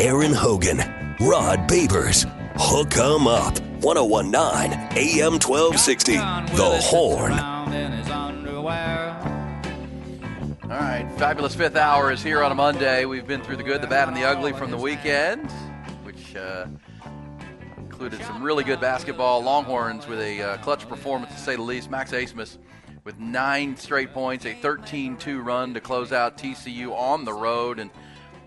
Aaron Hogan, Rod Babers, Hook 'em Up, 1019 AM 1260, The Horn. All right, fabulous fifth hour is here on a Monday. We've been through the good, the bad, and the ugly from the weekend, which uh, included some really good basketball. Longhorns with a uh, clutch performance, to say the least. Max Abmas with nine straight points, a 13-2 run to close out TCU on the road, and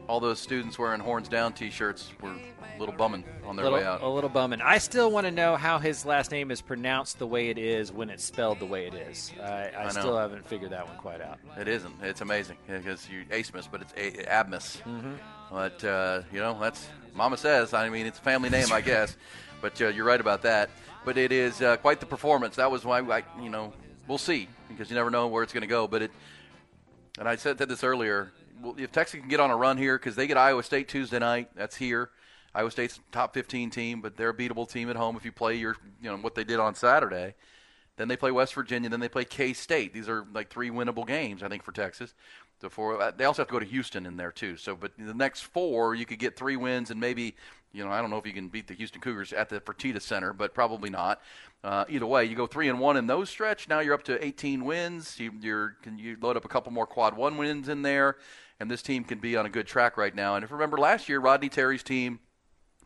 all those students wearing horns down T-shirts were a little bumming on their little, way out. A little bumming. I still want to know how his last name is pronounced the way it is when it's spelled the way it is. I, I, know. still haven't figured that one quite out. It isn't. It's amazing because you Asmus, but it's a- Abmus. Mm-hmm. But uh, you know, that's Mama says. I mean, it's a family name, I guess. But uh, you're right about that. But it is uh, quite the performance. That was why I, you know, we'll see because you never know where it's going to go. But it, and I said this earlier. If Texas can get on a run here because they get Iowa State Tuesday night, that's here. Iowa State's top 15 team, but they're a beatable team at home if you play your, you know, what they did on Saturday. Then they play West Virginia. Then they play K State. These are like three winnable games, I think, for Texas. Four. uh, They also have to go to Houston in there too. So, but the next four, you could get three wins and maybe, you know, I don't know if you can beat the Houston Cougars at the Fertitta Center, but probably not. Uh, either way, you go three and one in those stretch. Now you're up to 18 wins. You, you're can you load up a couple more quad one wins in there, and this team can be on a good track right now. And if you remember last year, Rodney Terry's team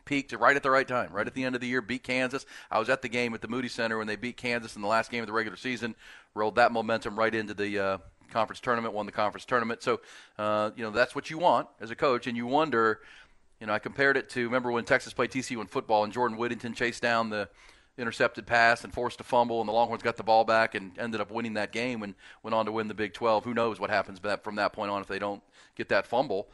peaked right at the right time, right at the end of the year, beat Kansas. I was at the game at the Moody Center when they beat Kansas in the last game of the regular season, rolled that momentum right into the uh, conference tournament, won the conference tournament. So, uh, you know, that's what you want as a coach, and you wonder, you know, I compared it to remember when Texas played TCU in football and Jordan Whittington chased down the intercepted pass and forced a fumble, and the Longhorns got the ball back and ended up winning that game and went on to win the Big 12. Who knows what happens from that point on if they don't get that fumble?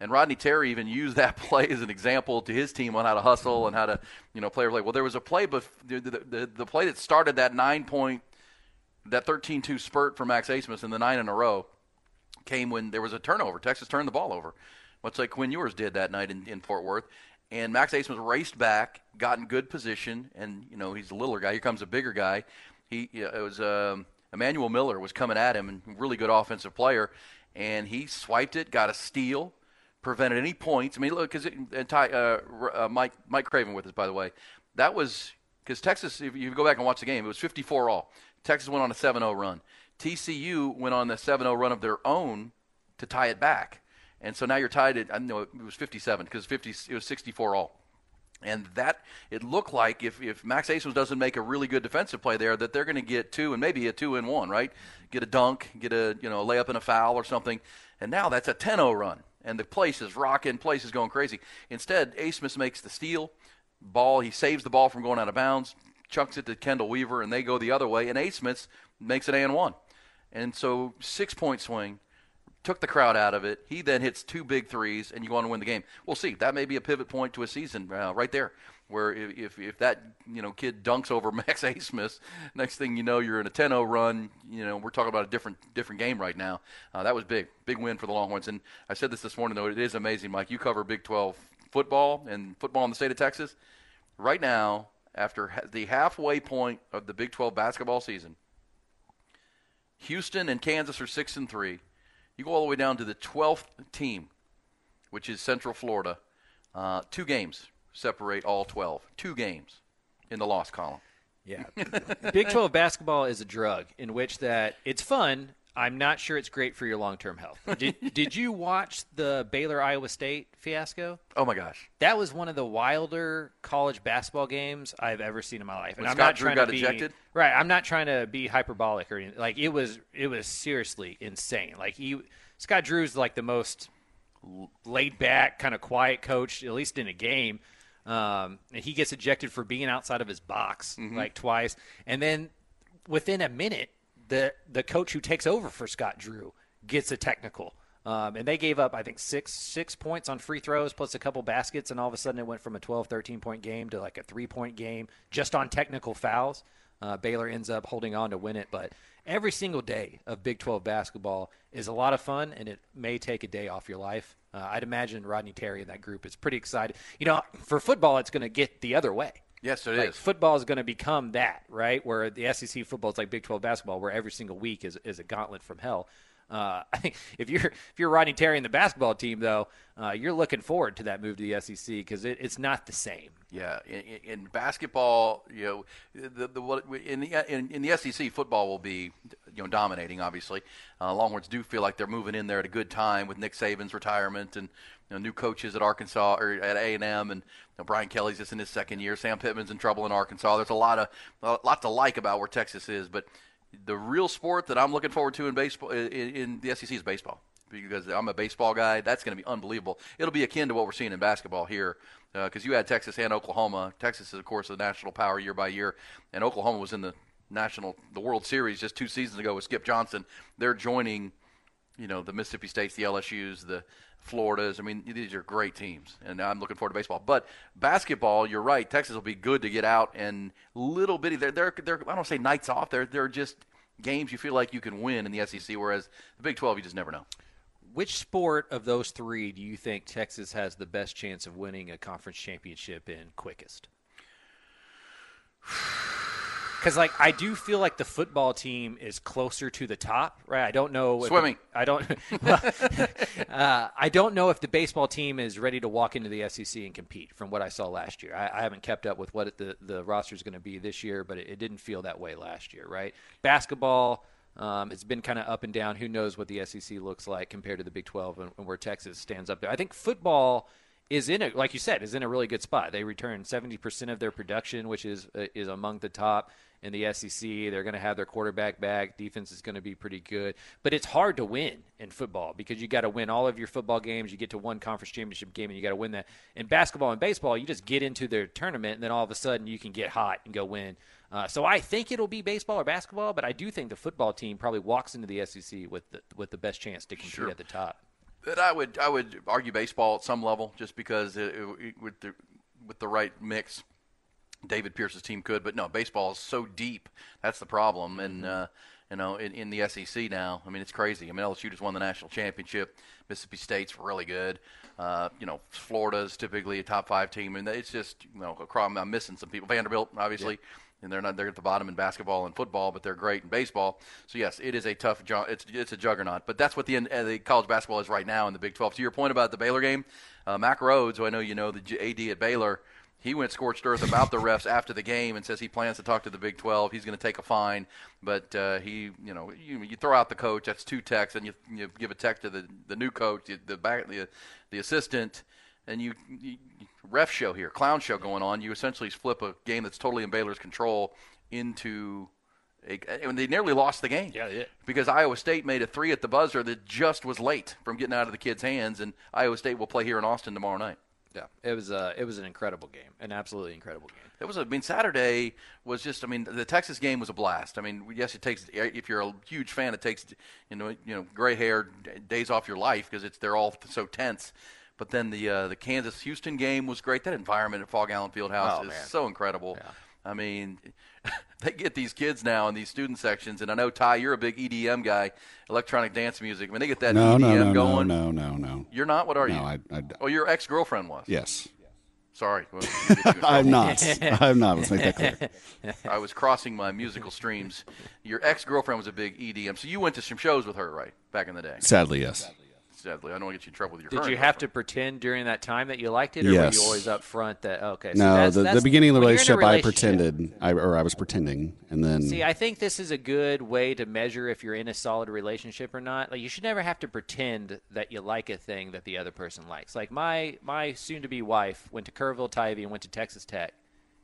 And Rodney Terry even used that play as an example to his team on how to hustle and how to, you know, play. Like, well, there was a play, but the, the, the, play that started that nine point, that 13-2 spurt for Max Abmas in the nine in a row came when there was a turnover. Texas turned the ball over, much like Quinn Ewers did that night in, in Fort Worth. And Max Abmas raced back, got in good position, and you know he's a littler guy. Here comes a bigger guy. He it was um, Emmanuel Miller was coming at him, and really good offensive player, and he swiped it, got a steal, prevented any points. I mean, look, because uh, uh, Mike Mike Craven with us, by the way. That was because Texas. If you go back and watch the game, it was 54 all. Texas went on a 7-0 run. TCU went on a 7-0 run of their own to tie it back, and so now you're tied at. I know it was 57 because 50 it was 64 all. And that it looked like if, if Max Abmas doesn't make a really good defensive play there, that they're going to get two and maybe a two and one, right? Get a dunk, get a you know a layup and a foul or something. And now that's a 10-0 run, and the place is rocking, place is going crazy. Instead, Abmas makes the steal, ball. He saves the ball from going out of bounds, chucks it to Chendall Weaver, and they go the other way. And Abmas makes it a and one, and so six point swing took the crowd out of it. He then hits two big threes, and you go on to win the game. We'll see. That may be a pivot point to a season uh, right there, where if, if, if that you know kid dunks over Max Abmas, next thing you know, you're in a 10-0 run. You know, we're talking about a different different game right now. Uh, that was big, big win for the Longhorns. And I said this this morning though, it is amazing, Mike. You cover Big 12 football and football in the state of Texas. Right now, after the halfway point of the Big 12 basketball season, Houston and Kansas are six and three. You go all the way down to the 12th team, which is Central Florida. Uh, two games separate all 12. Two games in the loss column. Yeah. Big 12 basketball is a drug in which that it's fun. I'm not sure it's great for your long-term health. Did, did you watch the Baylor Iowa State fiasco? Oh my gosh. That was one of the wilder college basketball games I've ever seen in my life. When and I'm Scott not Drew trying got to be ejected? right. I'm not trying to be hyperbolic or anything. Like it was, it was seriously insane. Like he, Scott Drew's like the most laid back, kind of quiet coach, at least in a game. Um, and he gets ejected for being outside of his box Mm-hmm. like twice, and then within a minute, the the coach who takes over for Scott Drew gets a technical. Um, and they gave up, I think, six six points on free throws plus a couple baskets, and all of a sudden it went from a 12, 13 point game to like a three point game just on technical fouls. Uh, Baylor ends up holding on to win it, but every single day of Big 12 basketball is a lot of fun, and it may take a day off your life. Uh, I'd imagine Rodney Terry and that group is pretty excited. You know, for football, it's going to get the other way. Yes, it like, is. Football is going to become that, right? Where the SEC football is like Big 12 basketball, where every single week is, is a gauntlet from hell. Uh, I think if you're if you're Rodney Terry and the basketball team, though, uh, you're looking forward to that move to the SEC because it, it's not the same. Yeah, in, in basketball, you know, the, the what in the in, in the SEC, football will be you know dominating. Obviously, uh, Longhorns do feel like they're moving in there at a good time with Nick Saban's retirement and you know, new coaches at Arkansas or at A and M, and Brian Kelly's just in his second year. Sam Pittman's in trouble in Arkansas. There's a lot of a lot to like about where Texas is, but the real sport that I'm looking forward to in baseball in, in the SEC is baseball because I'm a baseball guy. That's going to be unbelievable. It'll be akin to what we're seeing in basketball here because uh, you had Texas and Oklahoma. Texas is, of course, a national power year by year, and Oklahoma was in the national, the World Series just two seasons ago with Skip Johnson. They're joining, you know, the Mississippi States, the LSU's, the Floridas. I mean, these are great teams, and I'm looking forward to baseball. But basketball, you're right. Texas will be good to get out and little bitty. They're they're, they're I don't say nights off. They're they're just games you feel like you can win in the SEC, whereas the Big 12 you just never know. Which sport of those three do you think Texas has the best chance of winning a conference championship in quickest? Because like I do feel like the football team is closer to the top, right? I don't know swimming. I don't. Well, uh, I don't know if the baseball team is ready to walk into the SEC and compete. From what I saw last year, I, I haven't kept up with what the the roster is going to be this year, but it, it, didn't feel that way last year, right? Basketball. Um, it's been kind of up and down. Who knows what the SEC looks like compared to the Big 12 and, and where Texas stands up there? I think football is in a like you said is in a really good spot. They return 70% of their production, which is uh, is among the top in the SEC. They're going to have their quarterback back. Defense is going to be pretty good. But it's hard to win in football because you got to win all of your football games. You get to one conference championship game and you got to win that. In basketball and baseball, you just get into their tournament and then all of a sudden you can get hot and go win. Uh, so I think it'll be baseball or basketball, but I do think the football team probably walks into the SEC with the, with the best chance to compete sure. at the top. But I would I would argue baseball at some level just because it, it, with the with the right mix David Pierce's team could, but no, baseball is so deep. That's the problem, and uh, you know, in, in the SEC now, I mean, it's crazy. I mean, LSU just won the national championship. Mississippi State's really good. Uh, you know, Florida's typically a top five team, and it's just you know, across, I'm missing some people. Vanderbilt, obviously. And they're not they're at the bottom in basketball and football, but they're great in baseball. So yes, it is a tough job. It's it's a juggernaut. But that's what the uh, the college basketball is right now in the Big 12. To your point about the Baylor game, uh, Mack Rhoades, who I know you know the AD at Baylor, he went scorched earth about the refs after the game and says he plans to talk to the Big 12. He's going to take a fine, but uh, he, you know, you, you throw out the coach. That's two texts, and you, you give a text to the, the new coach, the, back, the the assistant, and you, you ref show here, clown show going on. You essentially flip a game that's totally in Baylor's control into A, and they nearly lost the game. Yeah, yeah. Because Iowa State made a three at the buzzer that just was late from getting out of the kids' hands, and Iowa State will play here in Austin tomorrow night. Yeah, it was uh, it was an incredible game, an absolutely incredible game. It was. I mean, Saturday was just. I mean, the Texas game was a blast. I mean, yes, it takes. If you're a huge fan, it takes you know you know gray hair days off your life because it's they're all so tense. But then the uh, the Kansas Houston game was great. That environment at Phog Allen Fieldhouse oh, is man. so incredible. Yeah. I mean, they get these kids now in these student sections, and I know Ty, you're a big EDM guy, electronic dance music. When they get that no, EDM no, no, going, no, no, no, you're not. What are you? no, you? I, I, oh, your ex girlfriend was. Yes. Sorry, well, I'm not. I'm not. Let's make that clear. I was crossing my musical streams. Your ex girlfriend was a big EDM, so you went to some shows with her, right, back in the day? Sadly, yes. Sadly, I don't want to get you in trouble with your. Did you have to pretend during that time that you liked it, or Yes. were you always up front that oh, okay? so no, that's- the, that's- the beginning of the when you're in a relationship, I pretended, I, or I was pretending, and then See, I think this is a good way to measure if you're in a solid relationship or not. Like, you should never have to pretend that you like a thing that the other person likes. Like my my soon-to-be wife went to Kerrville Tivy and went to Texas Tech,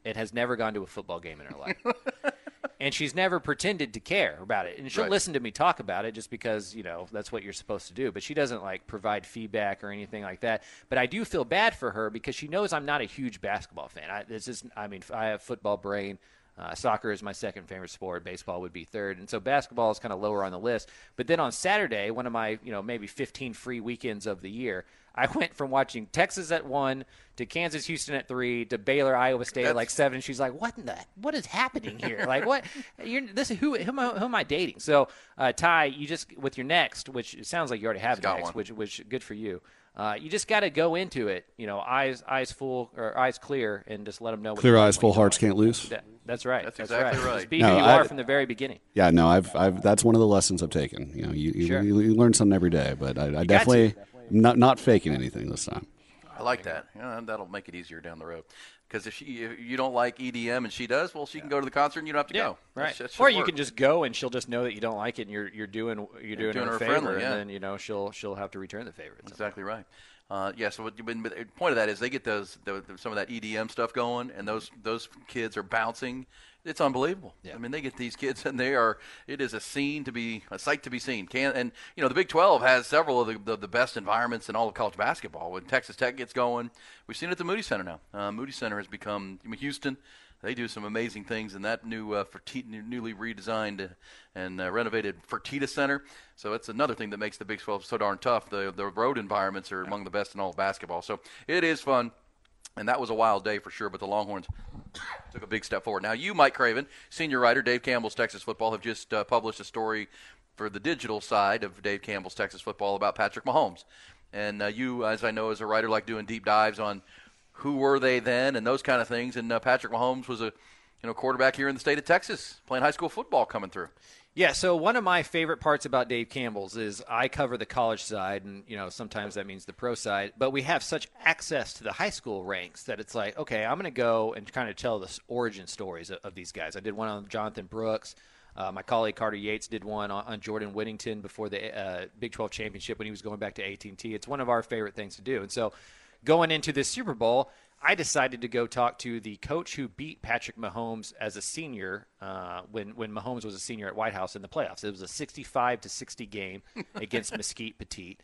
and has never gone to a football game in her life. and she's never pretended to care about it. And she'll Right. listen to me talk about it just because you know that's what you're supposed to do. But she doesn't like provide feedback or anything like that. But I do feel bad for her because she knows I'm not a huge basketball fan. I, this is, I mean, I have football brain. Uh, soccer is my second favorite sport. Baseball would be third, and so basketball is kind of lower on the list. But then on Saturday, one of my you know maybe 15 free weekends of the year, I went from watching Texas at one to Kansas Houston at three to Baylor Iowa State at like seven. She's like, "What in the what is happening here? like what? You're this who who am I, who am I dating?" So uh, Ty, you just with your next, which it sounds like you already have got next, one. which which good for you. Uh, you just got to go into it, you know, eyes eyes full or eyes clear, and just let them know. What Clear eyes, full hearts can't lose. That- that's right. That's That's, exactly right. Just be No, who you I- are from the very beginning. Yeah, no, I've, I've that's one of the lessons I've taken. You know, you you, Sure. you, you learn something every day, but I, I to. Definitely am not not faking anything this time. I like that. Yeah, that'll make it easier down the road. Because if, she, if you don't like EDM and she does, well, she can go to the concert and you don't have to Yeah, go. right. That should or you work. can just go and she'll just know that you don't like it, and you're you're doing you're doing, doing her, her a favor, friendly, yeah. and then you know she'll she'll have to return the favor. Exactly right. Uh, yeah. So what, but but the point of that is they get those the, the, some of that EDM stuff going, and those those kids are bouncing. It's unbelievable. Yeah. I mean, they get these kids, and they are. It is a scene to be a sight to be seen. Can and you know the Big Twelve has several of the, the, the best environments in all of college basketball. When Texas Tech gets going, we've seen it at the Moody Center now. Uh, Moody Center has become I mean, Houston. They do some amazing things in that new, uh, Ferti- new newly redesigned uh, and uh, renovated Fertitta Center. So it's another thing that makes the Big 12 so darn tough. The the road environments are among the best in all of basketball. So it is fun. And that was a wild day for sure, but the Longhorns took a big step forward. Now, you, Mike Craven, senior writer, Dave Campbell's Texas Football, have just uh, published a story for the digital side of Dave Campbell's Texas Football about Patrick Mahomes. And uh, you, as I know, as a writer, like doing deep dives on who were they then and those kind of things. And uh, Patrick Mahomes was a you know quarterback here in the state of Texas playing high school football coming through. Yeah, so one of my favorite parts about Dave Campbell's is I cover the college side, and you know sometimes that means the pro side. But we have such access to the high school ranks that it's like, okay, I'm going to go and kind of tell the origin stories of, of these guys. I did one on Jonathan Brooks. Uh, my colleague Carter Yates did one on, on Jordan Whittington before the uh, Big 12 championship when he was going back to AT&T. It's one of our favorite things to do, and so going into this Super Bowl, I decided to go talk to the coach who beat Patrick Mahomes as a senior uh, when when Mahomes was a senior at White House in the playoffs. It was a 65 to 60 game against Mesquite Poteet.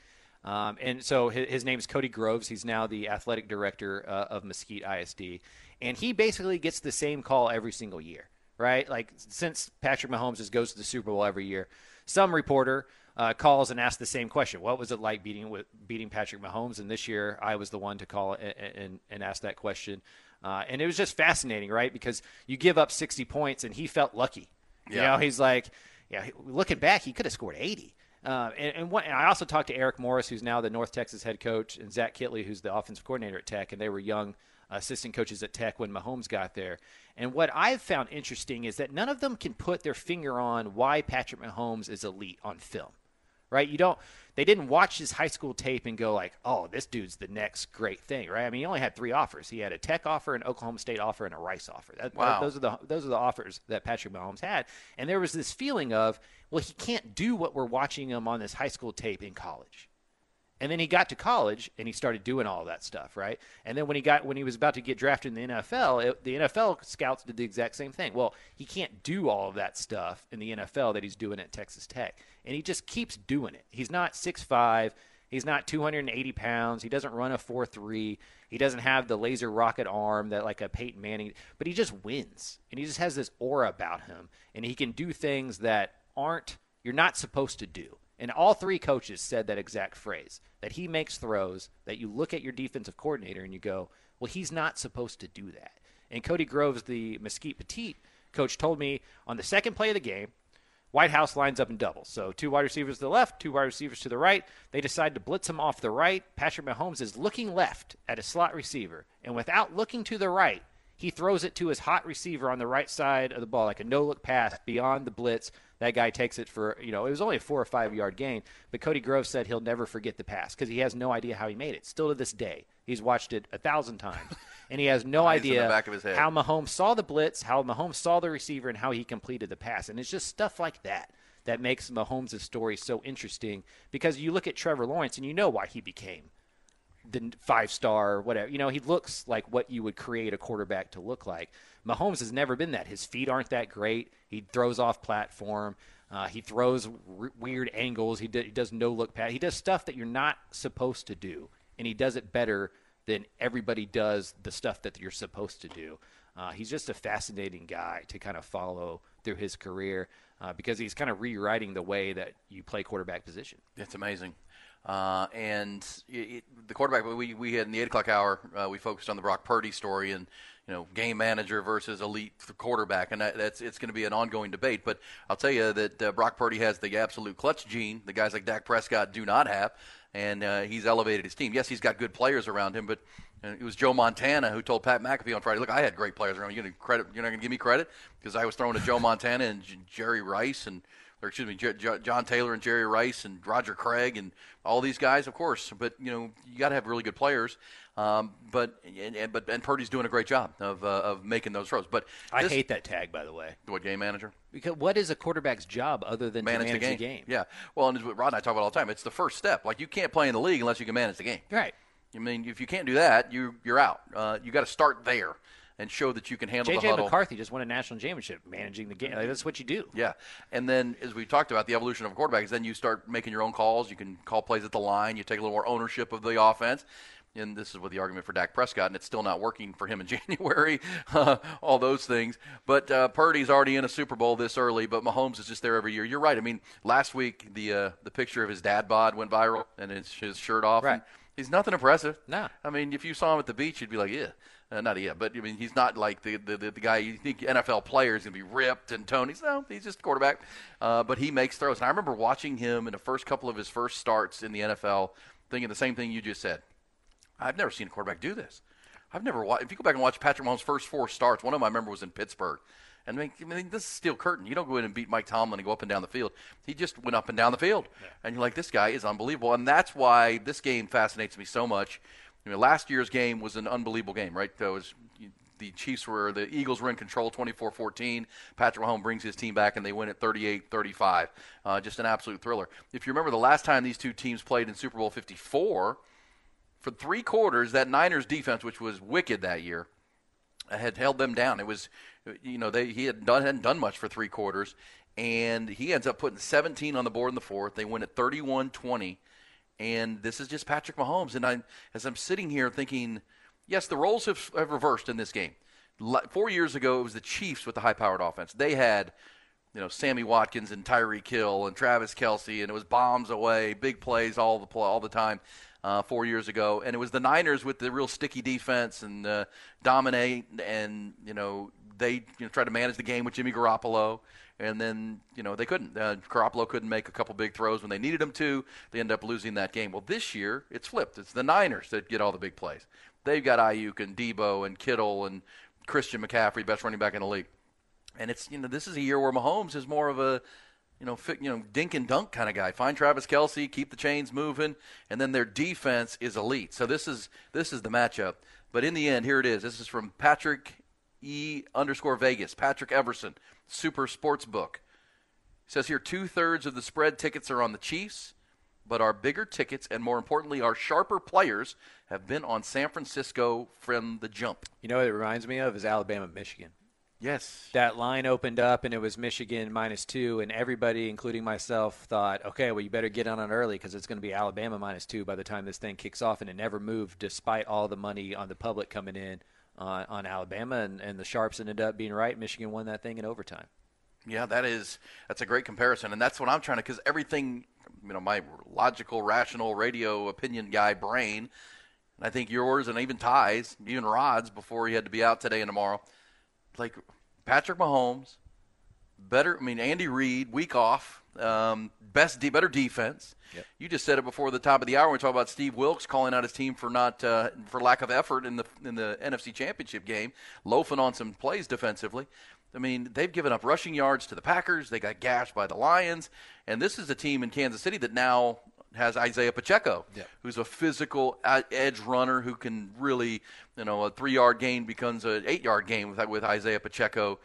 Um, and so his, his name is Cody Groves. He's now the athletic director uh, of Mesquite ISD, and he basically gets the same call every single year, right? Like since Patrick Mahomes just goes to the Super Bowl every year, some reporter uh, calls and asks the same question: What was it like beating with beating Patrick Mahomes? And this year, I was the one to call and and, and ask that question, uh, and it was just fascinating, right? Because you give up 60 points, and he felt lucky. You Yeah. know, he's like, yeah, looking back, he could have scored 80. Uh, and, and, what, and I also talked to Eric Morris, who's now the North Texas head coach, and Zach Kittley, who's the offensive coordinator at Tech, and they were young assistant coaches at Tech when Mahomes got there. And what I've found interesting is that none of them can put their finger on why Patrick Mahomes is elite on film. Right? You don't they didn't watch his high school tape and go like, "Oh, this dude's the next great thing." Right? I mean, he only had 3 offers. He had a Tech offer, an Oklahoma State offer, and a Rice offer. That, Wow. those are the those are the offers that Patrick Mahomes had. And there was this feeling of, well, he can't do what we're watching him on this high school tape in college. And then he got to college and he started doing all that stuff, right? And then when he got when he was about to get drafted in the NFL, it, the NFL scouts did the exact same thing. Well, he can't do all of that stuff in the NFL that he's doing at Texas Tech, and he just keeps doing it. He's not six five. he's not 280 pounds, he doesn't run a 4 3. he doesn't have the laser rocket arm that like a Peyton Manning, but he just wins, and he just has this aura about him, and he can do things that aren't you're not supposed to do. And all three coaches said that exact phrase that he makes throws that you look at your defensive coordinator and you go, well, he's not supposed to do that. And Cody Groves, the Mesquite Poteet coach, told me on the second play of the game, White House lines up in doubles. So two wide receivers to the left, two wide receivers to the right. They decide to blitz him off the right. Patrick Mahomes is looking left at a slot receiver. And without looking to the right, he throws it to his hot receiver on the right side of the ball, like a no look pass beyond the blitz. That guy takes it for, you know, it was only a four or five yard gain, but Cody Grove said he'll never forget the pass because he has no idea how he made it. Still to this day, he's watched it a thousand times, and he has no Eyes in the idea back of his head. how Mahomes saw the blitz, how Mahomes saw the receiver, and how he completed the pass. And it's just stuff like that that makes Mahomes' story so interesting because you look at Trevor Lawrence and you know why he became the five star, whatever. You know, he looks like what you would create a quarterback to look like. Mahomes has never been that. His feet aren't that great. He throws off platform. Uh, he throws r- weird angles. He, d- he does no look pass. He does stuff that you're not supposed to do, and he does it better than everybody does the stuff that you're supposed to do. Uh, he's just a fascinating guy to kind of follow through his career uh, because he's kind of rewriting the way that you play quarterback position. It's amazing. Uh, and it, the quarterback we, we had in the eight o'clock hour, uh, we focused on the Brock Purdy story and you know game manager versus elite quarterback, and that, that's it's going to be an ongoing debate. But I'll tell you that uh, Brock Purdy has the absolute clutch gene. The guys like Dak Prescott do not have, and uh, he's elevated his team. Yes, he's got good players around him, but it was Joe Montana who told Pat McAfee on Friday, "Look, I had great players around. You going credit? You're not going to give me credit because I was throwing to Joe Montana and Jerry Rice and." Or excuse me, J- J- John Taylor and Jerry Rice and Roger Craig and all these guys, of course. But you know, you got to have really good players. Um, but and, and, but and Purdy's doing a great job of uh, of making those throws. But I hate that tag, by the way. What game manager? Because what is a quarterback's job other than manage, to manage the, game. the game? Yeah. Well, and what Rod and I talk about all the time. It's the first step. Like you can't play in the league unless you can manage the game. Right. I mean, if you can't do that, you you're out. Uh, you got to start there and show that you can handle JJ the huddle. JJ McCarthy just won a national championship managing the game. Like, that's what you do. Yeah, and then as we talked about the evolution of a quarterback is then you start making your own calls. You can call plays at the line. You take a little more ownership of the offense. And this is what the argument for Dak Prescott, and it's still not working for him in January. Uh, all those things, but uh, Purdy's already in a Super Bowl this early. But Mahomes is just there every year. You're right. I mean, last week the uh, the picture of his dad bod went viral, and his, his shirt off. Right. He's nothing impressive. No. I mean, if you saw him at the beach, you'd be like, yeah. Uh, not yet, but I mean, he's not like the the, the, guy you think NFL player is going to be ripped and Tony's. No, he's just a quarterback. Uh, but he makes throws. And I remember watching him in the first couple of his first starts in the NFL, thinking the same thing you just said. I've never seen a quarterback do this. I've never watched. If you go back and watch Patrick Mahomes' first four starts, one of them I remember was in Pittsburgh. And I mean, I mean, this is steel curtain. You don't go in and beat Mike Tomlin and go up and down the field. He just went up and down the field, yeah. and you're like, this guy is unbelievable. And that's why this game fascinates me so much. I mean, last year's game was an unbelievable game, right? That was the Chiefs were the Eagles were in control 24-14. Patrick Mahomes brings his team back and they win at 38-35. Uh, just an absolute thriller. If you remember the last time these two teams played in Super Bowl 54, for three quarters that Niners defense, which was wicked that year, had held them down. It was, you know, they he had done, hadn't done much for three quarters, and he ends up putting 17 on the board in the fourth. They win at 31-20, and this is just Patrick Mahomes. And I, as I'm sitting here thinking, yes, the roles have, have reversed in this game. Four years ago, it was the Chiefs with the high-powered offense. They had, you know, Sammy Watkins and Tyreek Hill and Travis Kelce, and it was bombs away, big plays all the all the time uh, four years ago, and it was the Niners with the real sticky defense and uh, dominate, and you know they you know, tried to manage the game with Jimmy Garoppolo, and then you know they couldn't. Uh, Garoppolo couldn't make a couple big throws when they needed him to. They end up losing that game. Well, this year it's flipped. It's the Niners that get all the big plays. They've got Aiyuk and Deebo and Kittle and Christian McCaffrey, best running back in the league. And it's you know this is a year where Mahomes is more of a you know, fit, you know, dink and dunk kind of guy. Find Travis Kelce, keep the chains moving, and then their defense is elite. So this is this is the matchup. But in the end, here it is. This is from Patrick E underscore Vegas. Patrick Everson, Super Sports Book. He says here two thirds of the spread tickets are on the Chiefs, but our bigger tickets and more importantly, our sharper players have been on San Francisco from the jump. You know what it reminds me of is Alabama, Michigan. Yes. That line opened up and it was Michigan minus two, and everybody, including myself, thought, okay, well, you better get on it early because it's going to be Alabama minus two by the time this thing kicks off. And it never moved despite all the money on the public coming in uh, on Alabama, and, and the Sharps ended up being right. Michigan won that thing in overtime. Yeah, that is that's a great comparison, and that's what I'm trying to because everything, you know, my logical, rational radio opinion guy brain, and I think yours and even Ty's, even Rod's before he had to be out today and tomorrow like Patrick Mahomes, better. I mean, Andy Reid, week off, um, best, de- better defense. Yep. You just said it before the top of the hour. When we talk about Steve Wilks calling out his team for not uh, for lack of effort in the in the NFC Championship game, loafing on some plays defensively. I mean, they've given up rushing yards to the Packers. They got gashed by the Lions, and this is a team in Kansas City that now has Isaiah Pacheco, yeah. who's a physical edge runner who can really, you know, a three yard gain becomes an eight yard gain with, with Isaiah Pacheco.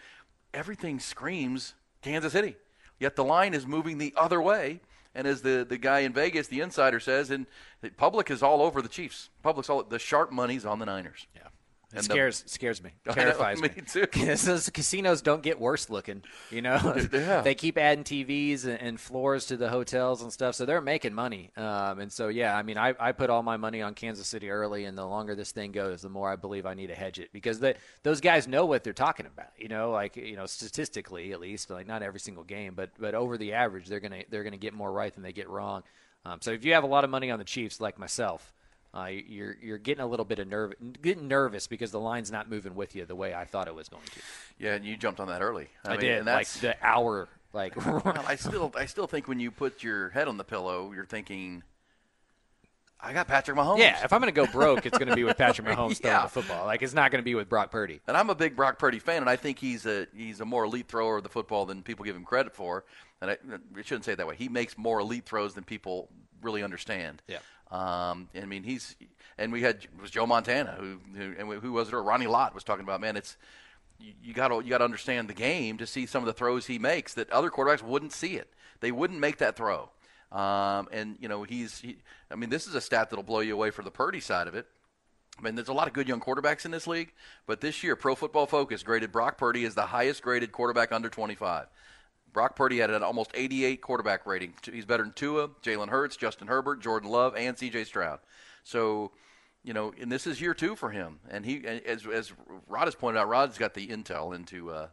Everything screams Kansas City. Yet the line is moving the other way. And as the, the guy in Vegas, the insider says, and the public is all over the Chiefs. Public's all the sharp money's on the Niners. Yeah. It And the- scares scares me, I know, terrifies me me. too. those casinos don't get worse looking. You know, Yeah. they keep adding TVs and, and floors to the hotels and stuff, so they're making money. Um, and so yeah, I mean, I, I put all my money on Kansas City early, and the longer this thing goes, the more I believe I need to hedge it because the, those guys know what they're talking about. You know, like you know, statistically at least, like not every single game, but but over the average, they're gonna they're gonna get more right than they get wrong. Um, so if you have a lot of money on the Chiefs, like myself. Uh, you're you're getting a little bit of nerve, getting nervous because the line's not moving with you the way I thought it was going to. Yeah, and you jumped on that early. I, mean, did and like that's, the hour, like well, I still, I still think when you put your head on the pillow, you're thinking, I got Patrick Mahomes. yeah. If I'm going to go broke, it's going to be with Patrick Mahomes throwing the football. Like it's not going to be with Brock Purdy. And I'm a big Brock Purdy fan, and I think he's a he's a more elite thrower of the football than people give him credit for. And I, I shouldn't say it that way. He makes more elite throws than people really understand. Yeah. Um, I mean, he's and we had it was Joe Montana who who and who was it? Or Ronnie Lott was talking about. Man, it's you got to you got to understand the game to see some of the throws he makes that other quarterbacks wouldn't see it. They wouldn't make that throw. Um, and you know he's he, I mean this is a stat that'll blow you away for the Purdy side of it. I mean, there's a lot of good young quarterbacks in this league, but this year, Pro Football Focus graded Brock Purdy as the highest graded quarterback under 25. Brock Purdy had an almost 88 quarterback rating. He's better than Tua, Jalen Hurts, Justin Herbert, Jordan Love, and C.J. Stroud. So, you know, and this is year two for him. And he, as as Rod has pointed out, Rod's got the intel into uh,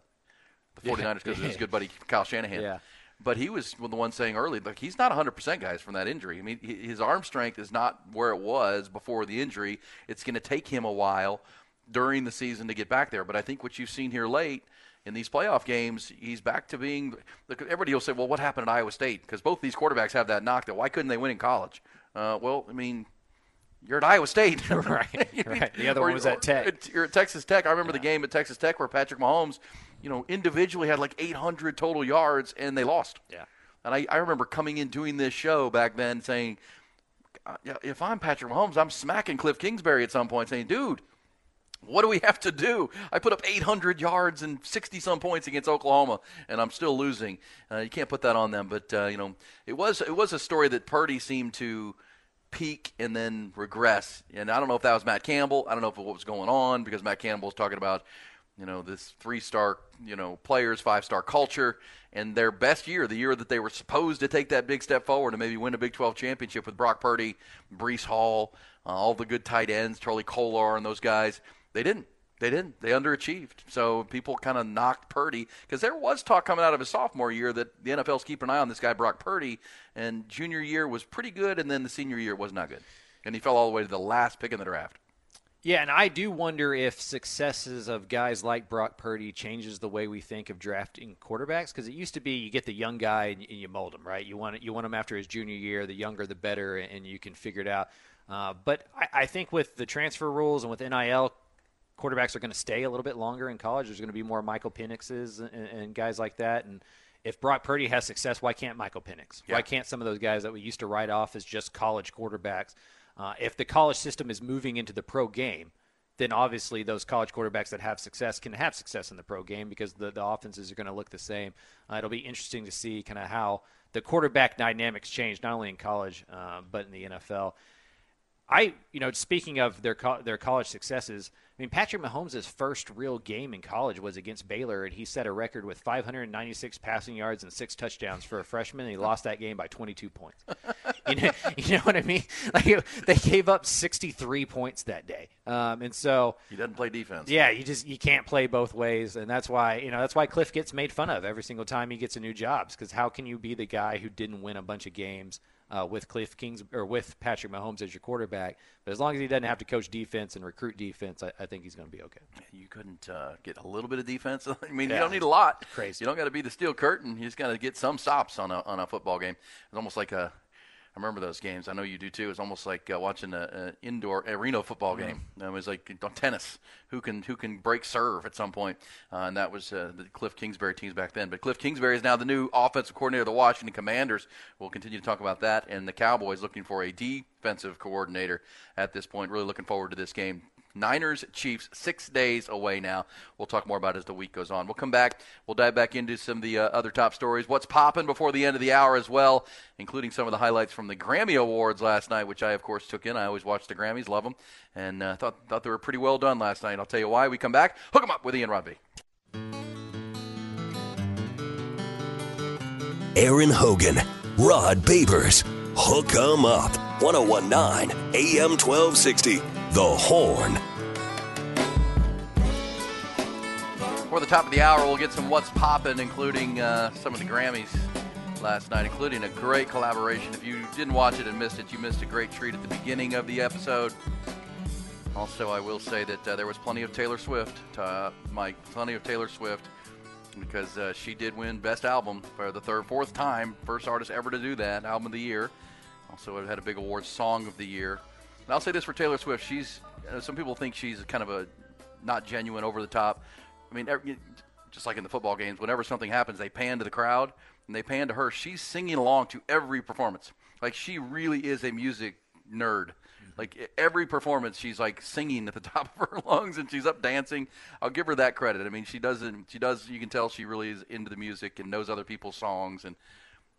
the 49ers because of his good buddy Kyle Shanahan. Yeah. But he was the one saying early, like he's not 100% guys from that injury. I mean, his arm strength is not where it was before the injury. It's going to take him a while during the season to get back there. But I think what you've seen here late in these playoff games, he's back to being. Everybody will say, "Well, what happened at Iowa State?" Because both these quarterbacks have that knock that why couldn't they win in college? Uh, well, I mean, you're at Iowa State, Right, mean, right. The other or- one was at Tech. You're at Texas Tech. I remember the game at Texas Tech where Patrick Mahomes, you know, individually had like 800 total yards and they lost. Yeah. And I, I remember coming in doing this show back then saying, uh, yeah, if I'm Patrick Mahomes, I'm smacking Cliff Kingsbury at some point saying, dude, what do we have to do? I put up 800 yards and 60 some points against Oklahoma, and I'm still losing. Uh, you can't put that on them, but uh, you know, it was it was a story that Purdy seemed to peak and then regress. And I don't know if that was Matt Campbell. I don't know if what was going on because Matt Campbell was talking about you know this three star you know players, five star culture, and their best year, the year that they were supposed to take that big step forward and maybe win a Big 12 championship with Brock Purdy, Breece Hall, uh, all the good tight ends, Charlie Kolar, and those guys. They didn't. They didn't. They underachieved. So people kind of knocked Purdy because there was talk coming out of his sophomore year that the NFL's keeping an eye on this guy Brock Purdy, and junior year was pretty good, and then the senior year was not good, and he fell all the way to the last pick in the draft. Yeah, and I do wonder if successes of guys like Brock Purdy changes the way we think of drafting quarterbacks. Because it used to be you get the young guy and, you mold him, right? You want you want him after his junior year. The younger, the better, and you can figure it out. Uh, but I, I think with the transfer rules and with NIL, quarterbacks are going to stay a little bit longer in college. There's going to be more Michael Penixes and, and guys like that. And if Brock Purdy has success, why can't Michael Penix? Yeah. Why can't some of those guys that we used to write off as just college quarterbacks? Uh, if the college system is moving into the pro game, then obviously those college quarterbacks that have success can have success in the pro game because the, the offenses are going to look the same. Uh, it'll be interesting to see kind of how the quarterback dynamics change, not only in college, uh, but in the NFL. I, you know, speaking of their co- their college successes, I mean, Patrick Mahomes' first real game in college was against Baylor, and he set a record with 596 passing yards and six touchdowns for a freshman. And he lost that game by 22 points. you know, you know what I mean? Like they gave up 63 points that day, um, and so He doesn't play defense. yeah, you just you can't play both ways, and that's why you know that's why Cliff gets made fun of every single time he gets a new job. Because how can you be the guy who didn't win a bunch of games uh, with Cliff Kings or with Patrick Mahomes as your quarterback? But as long as he doesn't have to coach defense and recruit defense, I, I think he's going to be okay. You couldn't uh, get a little bit of defense. I mean, Yeah. you don't need a lot. Crazy. You don't got to be the steel curtain. You just got to get some stops on a on a football game. It's almost like a. I remember those games. I know you do too. It's almost like uh, watching an indoor arena football Mm-hmm. game. Um, it was like tennis. Who can who can break serve at some point? Uh, and that was uh, the Cliff Kingsbury teams back then. But Cliff Kingsbury is now the new offensive coordinator of the Washington Commanders. We'll continue to talk about that. And the Cowboys looking for a defensive coordinator at this point. Really looking forward to this game Niners Chiefs, six days away now. We'll talk more about it as the week goes on. We'll come back. We'll dive back into some of the uh, other top stories. What's popping before the end of the hour as well, including some of the highlights from the Grammy Awards last night, which I, of course, took in. I always watch the Grammys, love them, and uh, thought, thought they were pretty well done last night. I'll tell you why. We come back. Hook 'em up with Ian Rodby. Aaron Hogan, Rod Babers, Hook 'em Up, 1019 AM 1260, The Horn. For the top of the hour, we'll get some what's popping, including uh, some of the Grammys last night, including a great collaboration. If you didn't watch it and missed it, you missed a great treat at the beginning of the episode. Also, I will say that uh, there was plenty of Taylor Swift, uh, Mike, plenty of Taylor Swift, because uh, she did win Best Album for the third, fourth time, first artist ever to do that, Album of the Year. Also, it had a big award, Song of the Year. And I'll say this for Taylor Swift: she's uh, some people think she's kind of a not genuine, over the top. I mean, every, just like in the football games, whenever something happens, they pan to the crowd and they pan to her. She's singing along to every performance. Like she really is a music nerd. Like every performance, she's like singing at the top of her lungs, and she's up dancing. I'll give her that credit. I mean, she doesn't. She does. You can tell she really is into the music and knows other people's songs, and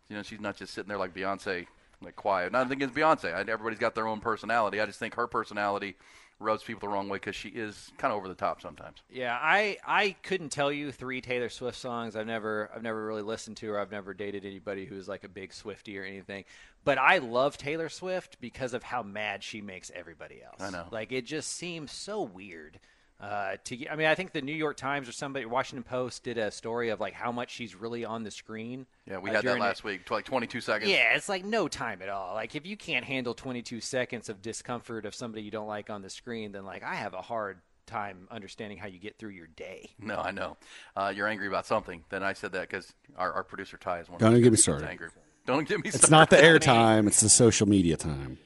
you know, she's not just sitting there like Beyonce, like quiet. Not against Beyonce. I, everybody's got their own personality. I just think her personality rubs people the wrong way because she is kind of over the top sometimes. Yeah, I I couldn't tell you three Taylor Swift songs. I've never I've never really listened to her. I've never dated anybody who's like a big Swifty or anything. But I love Taylor Swift because of how mad she makes everybody else. I know. Like it just seems so weird. Uh, to get- I mean, I think the New York Times or somebody, Washington Post, did a story of like how much she's really on the screen. Yeah, we uh, had that last it. week, like 22 seconds. Yeah, it's like no time at all. Like if you can't handle 22 seconds of discomfort of somebody you don't like on the screen, then like I have a hard time understanding how you get through your day. No, I know. Uh, you're angry about something. Then I said that because our, our producer Ty is one. Don't of those get me started. Angry. Don't get me It's not the airtime; it's the social media time.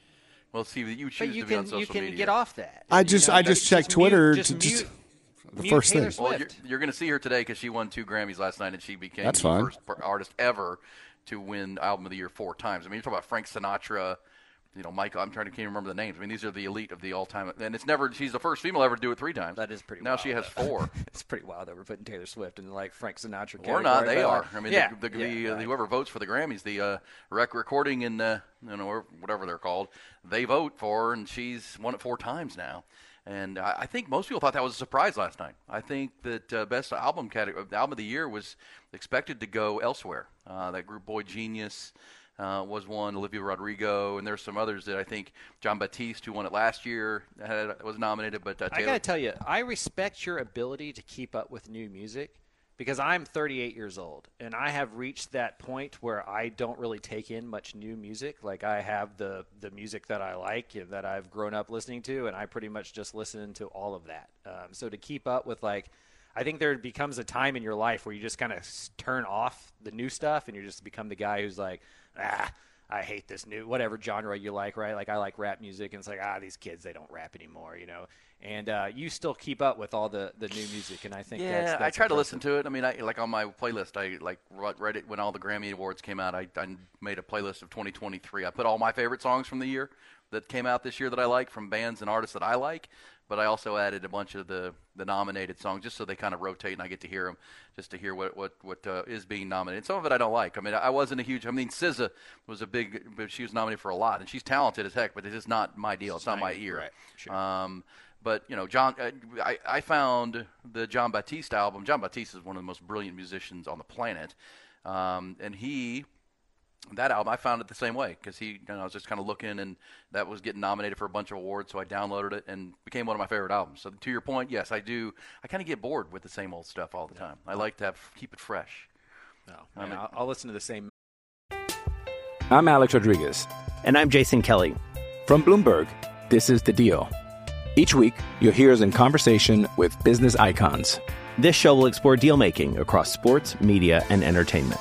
Well, see, you choose But you to be on can social you can media. get off that. I just know, I just checked mute- Twitter just to just mute- the first Taylor thing. Well, you're, Swift. you're going to see her today because she won two Grammys last night, and she became That's the fine. first artist ever to win Album of the Year four times. I mean, you're talking about Frank Sinatra, you know, Michael. I'm trying to can't remember the names. I mean, these are the elite of the all-time, and it's never. She's the first female ever to do it three times. That is pretty. Now wild, she has though. four. it's pretty wild that we're putting Taylor Swift in like Frank Sinatra. Or not, they are. I mean, yeah, the, the, yeah, the, uh, right. whoever votes for the Grammys, the uh, rec recording and uh, you know or whatever they're called, they vote for, her, and she's won it four times now. And I, I think most people thought that was a surprise last night. I think that uh, best album category, album of the year was expected to go elsewhere. Uh, that group Boy Genius uh, was one, Olivia Rodrigo, and there's some others that I think Jon Batiste, who won it last year, had, was nominated. But uh, I gotta tell you, I respect your ability to keep up with new music because I'm 38 years old and I have reached that point where I don't really take in much new music. Like I have the the music that I like and that I've grown up listening to, and I pretty much just listen to all of that. Um, so to keep up with like. I think there becomes a time in your life where you just kind of turn off the new stuff and you just become the guy who's like, ah, I hate this new whatever genre you like, right? Like I like rap music, and it's like ah, these kids they don't rap anymore, you know. And uh, you still keep up with all the, the new music, and I think Yeah, that's, I that's try to listen to it. I mean, I like on my playlist. I like right, it when all the Grammy awards came out. I, I made a playlist of 2023. I put all my favorite songs from the year that came out this year that I like from bands and artists that I like. But I also added a bunch of the, the nominated songs just so they kind of rotate and I get to hear them, just to hear what what what uh, is being nominated. Some of it I don't like. I mean, I wasn't a huge. I mean, SZA was a big, but she was nominated for a lot, and she's talented as heck. But it's just not my deal. It's not my ear. right, sure. Um, but you know, John, uh, I, I found the Jon Batiste album. Jon Batiste is one of the most brilliant musicians on the planet, um, and he that album I found it the same way because he, you know, I was just kind of looking, and that was getting nominated for a bunch of awards, so I downloaded it and became one of my favorite albums. So to your point, yes, I do. I kind of get bored with the same old stuff all the time. I like to have keep it fresh. No, I mean- I'll, I'll listen to the same. I'm Alex Rodriguez. And I'm Jason Kelly. From Bloomberg, this is The Deal. Each week, you'll hear us in conversation with business icons. This show will explore deal making across sports, media, and entertainment.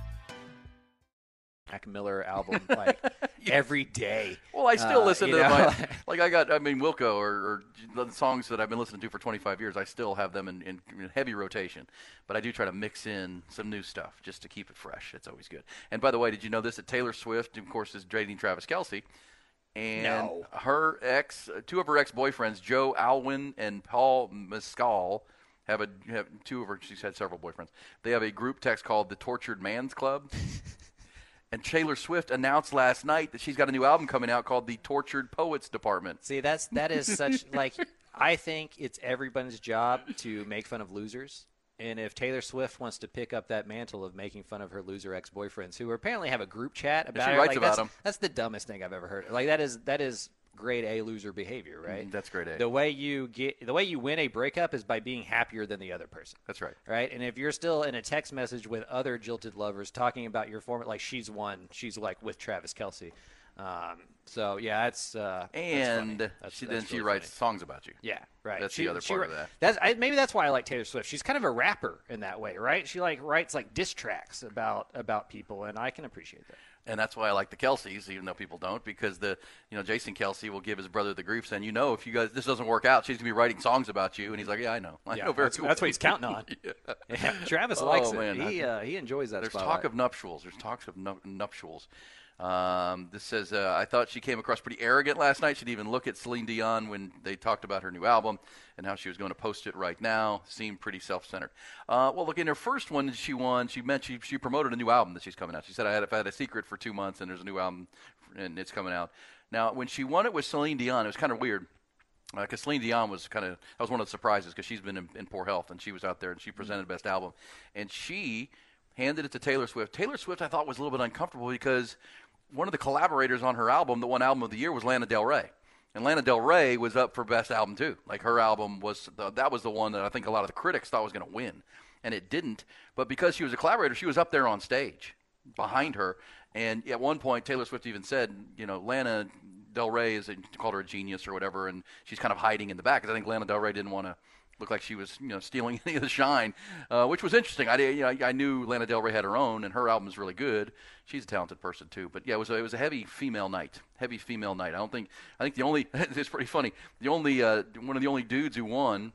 Mac Miller album. Like every day. Well, I still Uh, listen to know? my like I got I mean Wilco or, or the songs that I've been listening to for 25 years. I still have them in, in, in heavy rotation, but I do try to mix in some new stuff just to keep it fresh. It's always good. And by the way, did you know this? That Taylor Swift, of course, is dating Travis Kelce, and No. her ex, two of her ex boyfriends, Joe Alwyn and Paul Mescal. Have a have two of her. She's had several boyfriends. They have a group text called the Tortured Man's Club. And Taylor Swift announced last night that she's got a new album coming out called The Tortured Poets Department. See, that's that is such like I think it's everybody's job to make fun of losers. And if Taylor Swift wants to pick up that mantle of making fun of her loser ex-boyfriends, who apparently have a group chat about she her, writes like, about that's, them. that's the dumbest thing I've ever heard. Like that is that is grade A loser behavior, right? Mm, That's grade A. The way you get the way you win a breakup is by being happier than the other person. That's right. Right? And if you're still in a text message with other jilted lovers talking about your former like she's won, she's like with Travis Kelce. Um, so yeah, that's uh, that's And funny. That's- she, that's then she writes funny. songs about you. Yeah, right. That's She- the other she part wri- of that. That's I, maybe that's why I like Taylor Swift. She's kind of a rapper in that way, right? She like writes like diss tracks about about people, and I can appreciate that. And that's why I like the Kelces, even though people don't, because the you know Jason Kelce will give his brother the grief, saying, you know, if you guys this doesn't work out, she's gonna be writing songs about you, and he's like, yeah, I know, I Yeah, know very that's, well. that's what he's counting on. yeah. Yeah, Travis Oh, likes man. it. He uh, he enjoys that. There's spotlight. talk of nuptials. There's talks of nu- nuptials. Um, this says, uh, I thought she came across pretty arrogant last night. She'd even look at Celine Dion when they talked about her new album and how she was going to post it right now. Seemed pretty self-centered. Uh, well, look, in her first one she won, she meant she, she promoted a new album that she's coming out. She said, I had, I had a secret for two months and there's a new album and it's coming out. Now, when she won it with Celine Dion, it was kind of weird because Celine Dion was kind of that was one of the surprises because she's been in, in poor health and she was out there and she presented best album and she handed it to Taylor Swift. Taylor Swift I thought was a little bit uncomfortable because one of the collaborators on her album, the one album of the year, was Lana Del Rey. And Lana Del Rey was up for best album too. Like her album was the, that was the one that I think a lot of the critics thought was going to win, and it didn't. But because she was a collaborator, she was up there on stage behind her. And at one point, Taylor Swift even said, you know, Lana Del Rey is a, called her a genius or whatever, and she's kind of hiding in the back because I think Lana Del Rey didn't want to look like she was, you know, stealing any of the shine, uh, which was interesting. I, you know, I, I knew Lana Del Rey had her own, and her album is really good. She's a talented person too. But yeah, it was a, it was a heavy female night, heavy female night. I don't think I think the only it's pretty funny. The only uh, one of the only dudes who won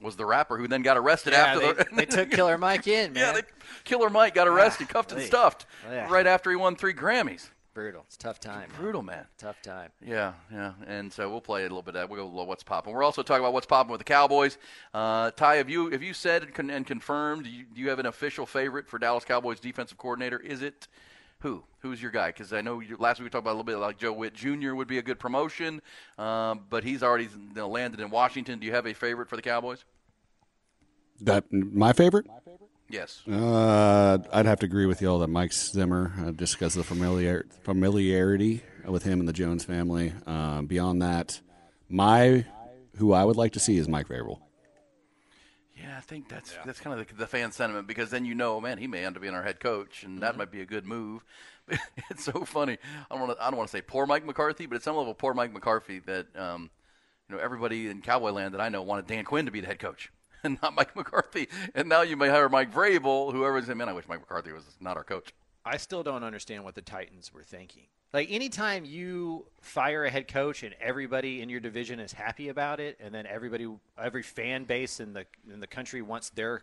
was the rapper who then got arrested Yeah, after they, the they took Killer Mike in, man. yeah, they, Killer Mike got arrested, cuffed and stuffed Yeah. right after he won three Grammys. Brutal. It's a tough time. man. Brutal man. Tough time. Yeah, yeah, and so we'll play a little bit of that. We'll go what's popping. We're also talking about what's popping with the Cowboys. Uh, Ty, have you have you said and, con- and confirmed? Do you, do you have an official favorite for Dallas Cowboys defensive coordinator? Is it who? Who's your guy? Because I know you, last week we talked about a little bit like Joe Whitt Jr. would be a good promotion, um, but he's already you know, landed in Washington. Do you have a favorite for the Cowboys? That my favorite. Yes. Uh, I'd have to agree with y'all that Mike Zimmer, uh, just because of the familiar familiarity with him and the Jones family. Um, beyond that, my who I would like to see is Mike Vrabel. Yeah, I think that's that's kind of the, the fan sentiment because then you know, man, he may end up being our head coach, and that might be a good move. it's so funny. I don't want to I don't want to say poor Mike McCarthy, but at some level, poor Mike McCarthy that um, you know everybody in Cowboy Land that I know wanted Dan Quinn to be the head coach. And not Mike McCarthy, and now you may hire Mike Vrabel. Whoever's in. man, I wish Mike McCarthy was not our coach. I still don't understand what the Titans were thinking. Like anytime you fire a head coach and everybody in your division is happy about it, and then everybody, every fan base in the in the country wants their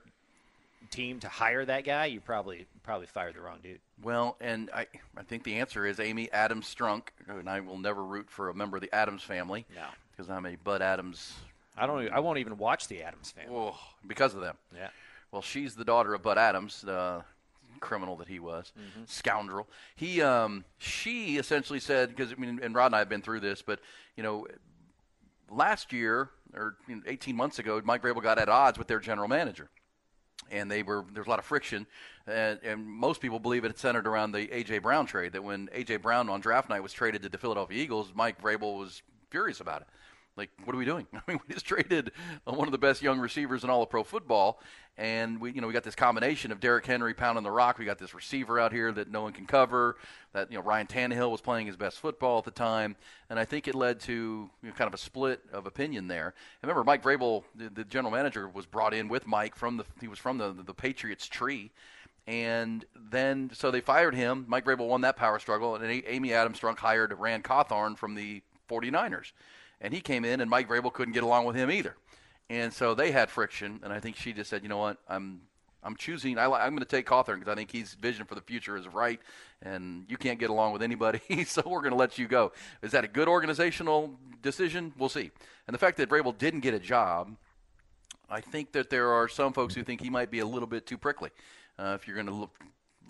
team to hire that guy, you probably probably fired the wrong dude. Well, and I, I think the answer is Amy Adams Strunk, and I will never root for a member of the Adams family. No. because I'm a Bud Adams. I don't. I won't even watch the Adams family. Oh, because of them. Yeah. Well, she's the daughter of Bud Adams, the criminal that he was, scoundrel. He, um, she essentially said because I mean, and Rod and I have been through this, but you know, last year or you know, 18 months ago, Mike Vrabel got at odds with their general manager. And they were there was a lot of friction, and, and most people believe it centered around the AJ Brown trade. That when AJ Brown on draft night was traded to the Philadelphia Eagles, Mike Vrabel was furious about it. Like, what are we doing? I mean, we just traded uh, one of the best young receivers in all of pro football, and we, you know, we got this combination of Derrick Henry pounding the rock. We got this receiver out here that no one can cover. That you know, Ryan Tannehill was playing his best football at the time, and I think it led to you know, kind of a split of opinion there. And remember, Mike Vrabel, the, the general manager, was brought in with Mike from the he was from the the Patriots tree. And then, so they fired him. Mike Vrabel won that power struggle, and Amy Adams Strunk hired Ran Carthon from the 49ers. And he came in, and Mike Vrabel couldn't get along with him either. And so they had friction, and I think she just said, you know what, I'm I'm choosing. I, am going to take Carthon because I think his vision for the future is right, and you can't get along with anybody, so we're going to let you go. Is that a good organizational decision? We'll see. And the fact that Vrabel didn't get a job, I think that there are some folks who think he might be a little bit too prickly. Uh, if you're going to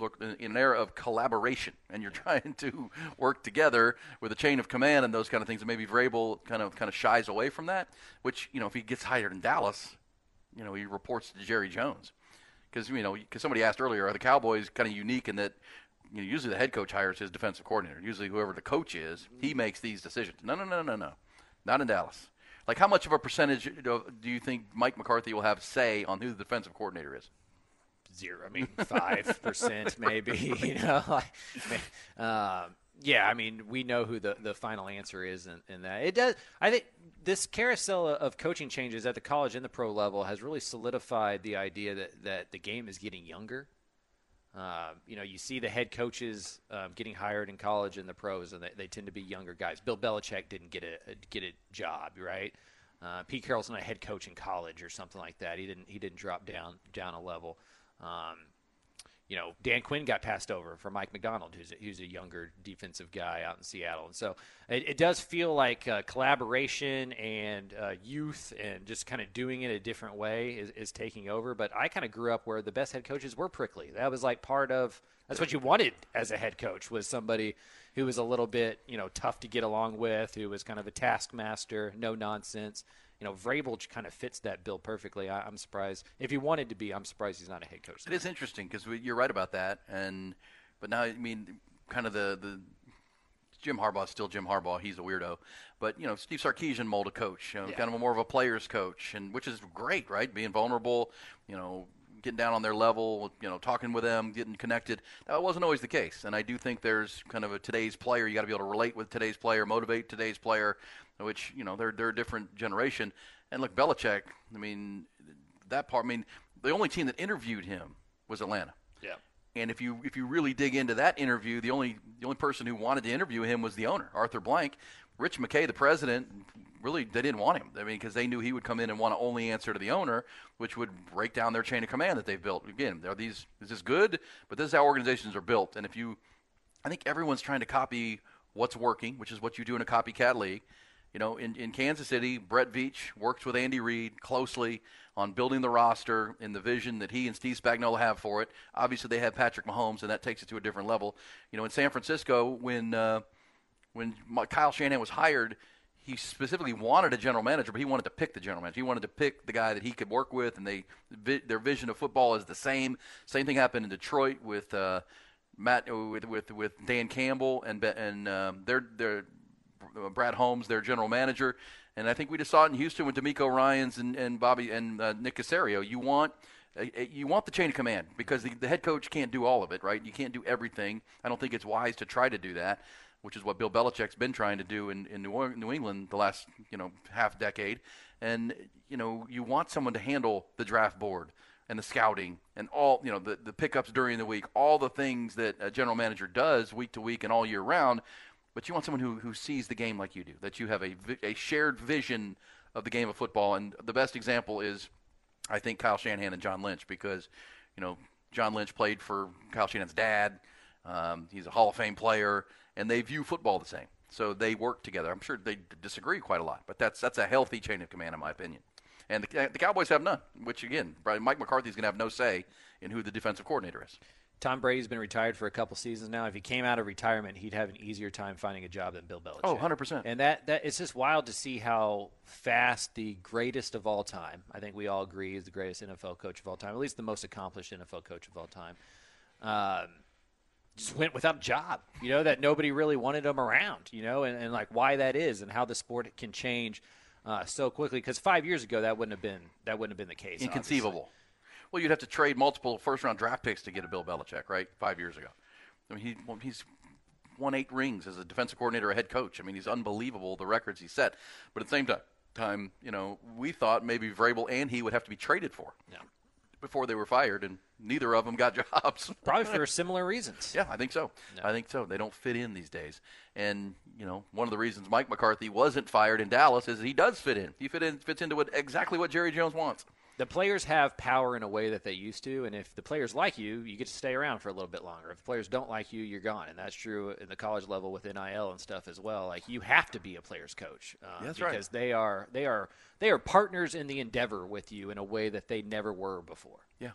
look in an era of collaboration and you're trying to work together with a chain of command and those kind of things and maybe Vrabel kind of kind of shies away from that which you know if he gets hired in Dallas you know he reports to Jerry Jones. Because you know because somebody asked earlier are the Cowboys kind of unique in that you know usually the head coach hires his defensive coordinator. Usually whoever the coach is he mm-hmm. makes these decisions. No no no no no not in Dallas. Like how much of a percentage do you think Mike McCarthy will have say on who the defensive coordinator is zero. I mean, five percent maybe. You know, um, yeah. I mean, we know who the, the final answer is in, in, that. It does. I think this carousel of coaching changes at the college and the pro level has really solidified the idea that that the game is getting younger. Uh, you know, you see the head coaches um, getting hired in college and the pros, and they, they, tend to be younger guys. Bill Belichick didn't get a, a get a job, right? Uh, Pete Carroll's not a head coach in college or something like that. He didn't he didn't drop down down a level. Um, you know, Dan Quinn got passed over for Mike Macdonald, who's a, who's a younger defensive guy out in Seattle. And so it, it does feel like uh, collaboration and uh, youth and just kind of doing it a different way is, is taking over. But I kind of grew up where the best head coaches were prickly. That was like part of that's what you wanted as a head coach was somebody who was a little bit, you know, tough to get along with, who was kind of a taskmaster, no nonsense you know, Vrabel kind of fits that bill perfectly. I, am surprised if he wanted to be. I'm surprised he's not a head coach. It is interesting because you're right about that, and but now I mean, kind of the the Jim Harbaugh still Jim Harbaugh. He's a weirdo, but you know Steve Sarkisian mold a coach, you know, yeah. kind of a more of a player's coach, and which is great, right? Being vulnerable, you know, getting down on their level, you know, talking with them, getting connected. That wasn't always the case, and I do think there's kind of a today's player. You got to be able to relate with today's player, motivate today's player, which you know they're they're a different generation. And look, Belichick. I mean, that part. I mean, the only team that interviewed him was Atlanta. Yeah. And if you if you really dig into that interview, the only the only person who wanted to interview him was the owner, Arthur Blank. Rich McKay, the president, really they didn't want him. I mean, because they knew he would come in and want to only answer to the owner, which would break down their chain of command that they've built. Again, are these is this good? But this is how organizations are built. And if you, I think everyone's trying to copy what's working, which is what you do in a copycat league. You know, in, in Kansas City, Brett Veach works with Andy Reid closely on building the roster and the vision that he and Steve Spagnuolo have for it. Obviously, they have Patrick Mahomes, and that takes it to a different level. You know, in San Francisco, when uh, when Kyle Shanahan was hired, he specifically wanted a general manager, but he wanted to pick the general manager. He wanted to pick the guy that he could work with, and they their vision of football is the same. Same thing happened in Detroit with uh, Matt with with with Dan Campbell and and um, their their uh, Brad Holmes, their general manager. And I think we just saw it in Houston with DeMeco Ryans and, and Bobby and uh, Nick Caserio. You want uh, uh, you want the chain of command because the, the head coach can't do all of it, right? You can't do everything. I don't think it's wise to try to do that, which is what Bill Belichick's been trying to do in, in New, New England the last you know half decade. And you know you want someone to handle the draft board and the scouting and all you know the, the pickups during the week, all the things that a general manager does week to week and all year round but you want someone who, who sees the game like you do, that you have a, a shared vision of the game of football. And the best example is, I think, Kyle Shanahan and John Lynch, because, you know, John Lynch played for Kyle Shanahan's dad. Um, he's a Hall of Fame player, and they view football the same. So they work together. I'm sure they disagree quite a lot, but that's that's a healthy chain of command, in my opinion. And the, the Cowboys have none, which again, Mike McCarthy's going to have no say in who the defensive coordinator is. Tom Brady's been retired for a couple seasons now. If he came out of retirement, he'd have an easier time finding a job than Bill Belichick. Oh, 100%. And that, that it's just wild to see how fast the greatest of all time, I think we all agree is the greatest NFL coach of all time, at least the most accomplished NFL coach of all time, um, just went without a job, you know, that nobody really wanted him around, you know, and, and like why that is and how the sport can change uh, so quickly. Because five years ago, that wouldn't have been, that wouldn't have been the case. Inconceivable. Obviously. Well, you'd have to trade multiple first round draft picks to get a Bill Belichick, right? Five years ago. I mean, he, well, he's won eight rings as a defensive coordinator, a head coach. I mean, he's unbelievable the records he set. But at the same time, time, you know, we thought maybe Vrabel and he would have to be traded for. Yeah. Before they were fired, and neither of them got jobs. Probably for similar reasons. Yeah, I think so. No. I think so. They don't fit in these days. And, you know, one of the reasons Mike McCarthy wasn't fired in Dallas is he does fit in. He fit in, fits into what, exactly what Jerry Jones wants the players have power in a way that they used to, and if the players like you, you get to stay around for a little bit longer. If the players don't like you, you're gone, and that's true in the college level with NIL and stuff as well. Like you have to be a player's coach uh, that's because right. they are they are they are partners in the endeavor with you in a way that they never were before. Yeah.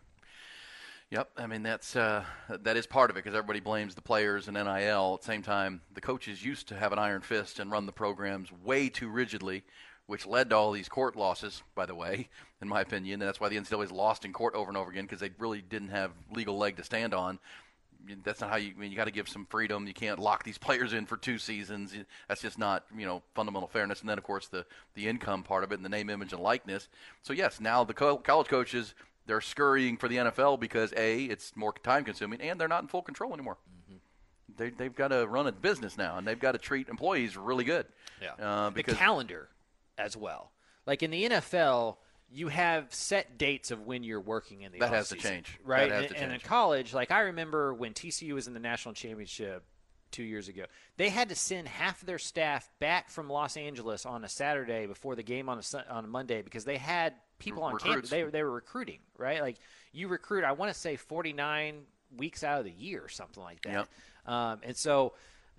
Yep, I mean that's uh, that is part of it because everybody blames the players and NIL. At the same time, the coaches used to have an iron fist and run the programs way too rigidly which led to all these court losses, by the way, in my opinion. And that's why the NCAA's lost in court over and over again because they really didn't have legal leg to stand on. That's not how you. I mean, you got to give some freedom. You can't lock these players in for two seasons. That's just not, you know, fundamental fairness. And then, of course, the the income part of it and the name, image, and likeness. So yes, now the co- college coaches they're scurrying for the NFL because a it's more time consuming and they're not in full control anymore. Mm-hmm. They they've got to run a business now and they've got to treat employees really good. Yeah. Uh, because the calendar as well. Like in the NFL, you have set dates of when you're working in the that has to change right and, to change. and, in college like i remember when tcu was in the national championship two years ago they had to send half of their staff back from los angeles on a saturday before the game on a, on a monday because they had people on campus they, they were recruiting right like you recruit i want to say 49 weeks out of the year or something like that yep. um, and so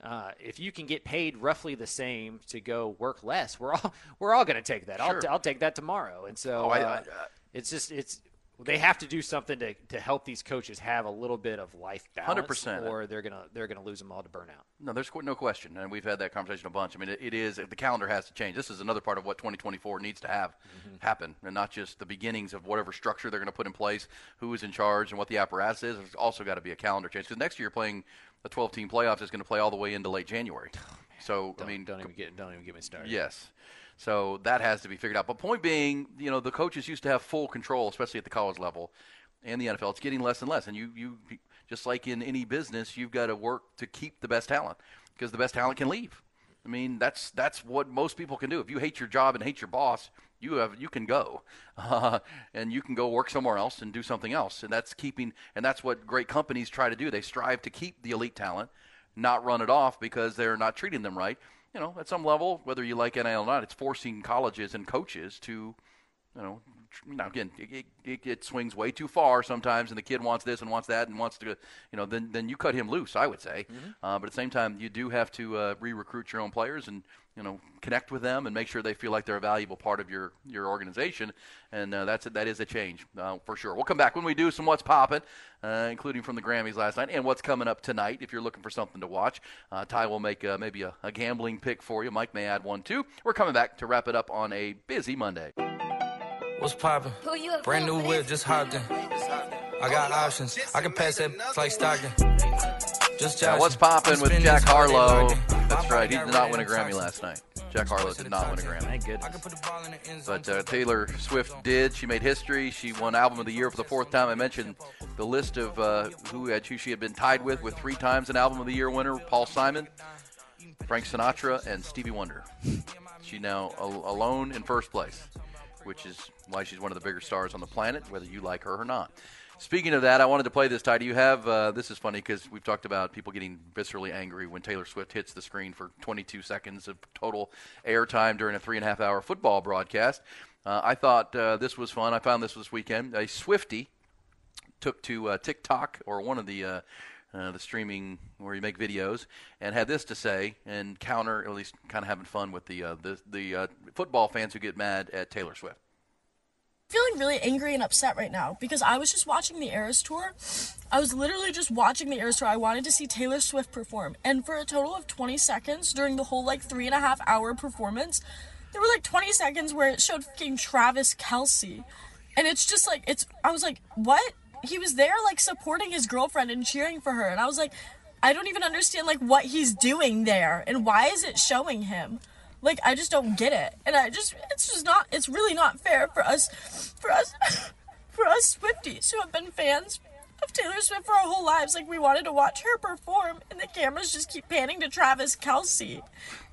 uh, if you can get paid roughly the same to go work less, we're all we're all going to take that. Sure. I'll, I'll take that tomorrow. And so oh, I, uh, it's just it's they have to do something to, to help these coaches have a little bit of life balance, 100%. or they're gonna they're gonna lose them all to burnout. No, there's no question, and we've had that conversation a bunch. I mean, it, it is the calendar has to change. This is another part of what 2024 needs to have mm-hmm. happen, and not just the beginnings of whatever structure they're going to put in place, who is in charge, and what the apparatus is. There's also got to be a calendar change because next year you're playing a 12 team playoffs is going to play all the way into late January. Oh, so don't, I mean, don't even get don't even get me started. Yes. So that has to be figured out. But point being, you know, the coaches used to have full control, especially at the college level and the NFL. It's getting less and less. And you, you just like in any business, you've got to work to keep the best talent because the best talent can leave. I mean, that's that's what most people can do. If you hate your job and hate your boss, you have you can go, uh, and you can go work somewhere else and do something else. And that's keeping, and that's what great companies try to do. They strive to keep the elite talent, not run it off because they're not treating them right. You know, at some level, whether you like NIL or not, it's forcing colleges and coaches to, you know, now again, it, it, it, swings way too far sometimes, and the kid wants this and wants that and wants to, you know, then then you cut him loose. I would say, mm-hmm. uh, but at the same time, you do have to uh, re-recruit your own players and you know connect with them and make sure they feel like they're a valuable part of your your organization, and uh, that's a, that is a change uh, for sure. We'll come back when we do some what's popping, uh, including from the Grammys last night and what's coming up tonight. If you're looking for something to watch, uh, Ty will make maybe a, a gambling pick for you. Mike may add one too. We're coming back to wrap it up on a busy Monday. What's poppin'? Brand new whip, just hopped in. I got options. I can pass that like Stockton. Just yeah, what's popping with Jack Harlow? That's right. He did not win a Grammy last night. Jack Harlow did not win a Grammy. Thank goodness. But uh, Taylor Swift did. She made history. She won Album of the Year for the fourth time. I mentioned the list of uh, who had who she had been tied with with three times an Album of the Year winner: Paul Simon, Frank Sinatra, and Stevie Wonder. She now al- alone in first place which is why she's one of the bigger stars on the planet, whether you like her or not. Speaking of that, I wanted to play this. Ty, do you have? Uh, this is funny because we've talked about people getting viscerally angry when Taylor Swift hits the screen for 22 seconds of total airtime during a three and a half hour football broadcast. Uh, I thought uh, this was fun. I found this this weekend. A Swifty took to uh, TikTok or one of the uh, uh, the streaming where you make videos, and had this to say, and counter at least kind of having fun with the the, the football fans who get mad at Taylor Swift. Feeling really angry and upset right now because I was just watching the Eras tour. I was literally just watching the Eras tour. I wanted to see Taylor Swift perform, and for a total of 20 seconds during the whole like three and a half hour performance, there were like 20 seconds where it showed fucking Travis Kelce, and it's just like it's. I was like, what? he was there like supporting his girlfriend and cheering for her and i was like i don't even understand like what he's doing there and why is it showing him like i just don't get it and i just it's just not it's really not fair for us for us for us swifties who have been fans of Taylor Swift for our whole lives. Like we wanted to watch her perform, and the cameras just keep panning to Travis Kelce,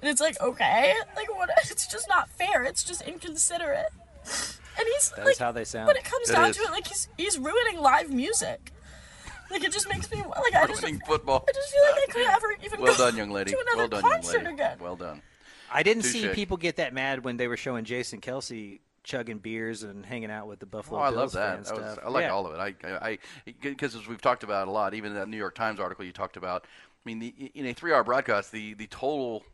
and it's like, okay, like what? It's just not fair. It's just inconsiderate. And he's That is like, how they sound. When it comes It down is. to it, like he's he's ruining live music. Like it just makes me like I just Ruining football. I just feel like I could ever even Well go done, young lady. to another Well done, young concert lady. again. Well done. I didn't see people get that mad when they were showing Jason Kelce chugging beers and hanging out with the Buffalo Oh, I Bills love that. That was- stuff. I like Yeah. all of it. I, I, because as we've talked about a lot, even that New York Times article you talked about. I mean, the, in a three-hour broadcast, the the total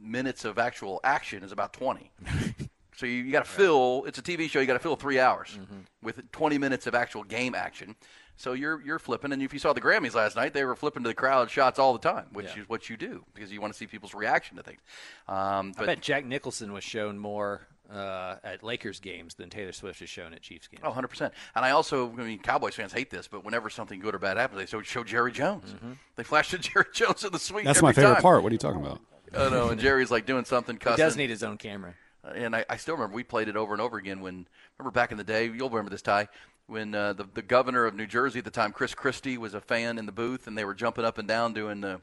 minutes of actual action is about twenty. so you, you got to fill. It's a TV show. You got to fill three hours Mm-hmm. with twenty minutes of actual game action. So you're you're flipping, and if you saw the Grammys last night, they were flipping to the crowd shots all the time, which Yeah. is what you do because you want to see people's reaction to things. Um, I bet Jack Nicholson was shown more uh, at Lakers games than Taylor Swift is shown at Chiefs games. Oh, 100%. And I also, I mean, Cowboys fans hate this, but whenever something good or bad happens, they show- show Jerry Jones. They flash to Jerry Jones in the suite. That's every my favorite time. part. What are you talking about? I know, and Jerry's like doing something custom. He does need his own camera. And I, I still remember we played it over and over again when, remember back in the day, you'll remember this, Ty, when uh, the, the governor of New Jersey at the time, Chris Christie, was a fan in the booth, and they were jumping up and down doing the,